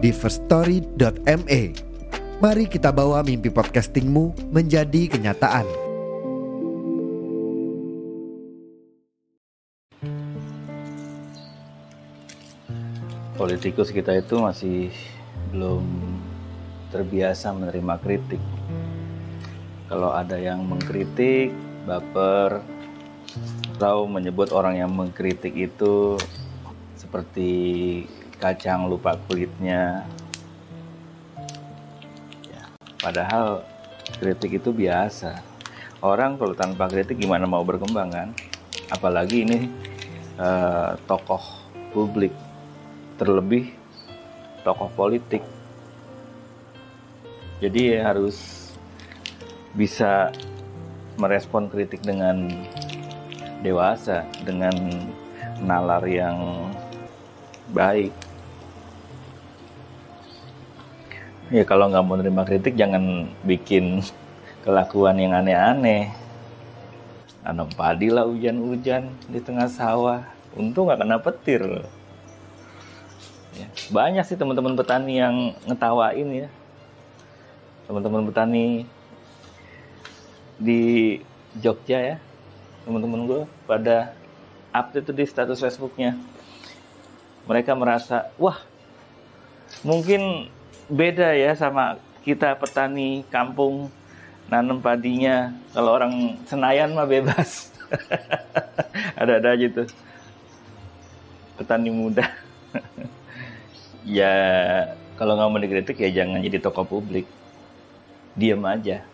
di firststory.me. Mari kita bawa mimpi podcastingmu menjadi kenyataan. Politikus kita itu masih belum terbiasa menerima kritik. Kalau ada yang mengkritik, baper, atau menyebut orang yang mengkritik itu seperti kacang lupa kulitnya. Ya, padahal kritik itu biasa. Orang kalau tanpa kritik gimana mau berkembang kan? Apalagi ini eh, tokoh publik, terlebih tokoh politik. Jadi harus bisa merespon kritik dengan dewasa, dengan nalar yang baik. Ya kalau nggak mau nerima kritik jangan bikin kelakuan yang aneh-aneh. Nanam padi lah hujan-hujan di tengah sawah. Untung nggak kena petir. Ya, banyak sih teman-teman petani yang ngetawain ya. Teman-teman petani di Jogja ya, teman-teman gue pada update tuh di status Facebooknya. Mereka merasa, wah mungkin beda ya sama kita petani kampung nanam padinya. Kalau orang Senayan mah bebas. Ada-ada aja tuh. Petani muda. ya kalau nggak mau dikritik ya jangan jadi tokoh publik. Diam aja.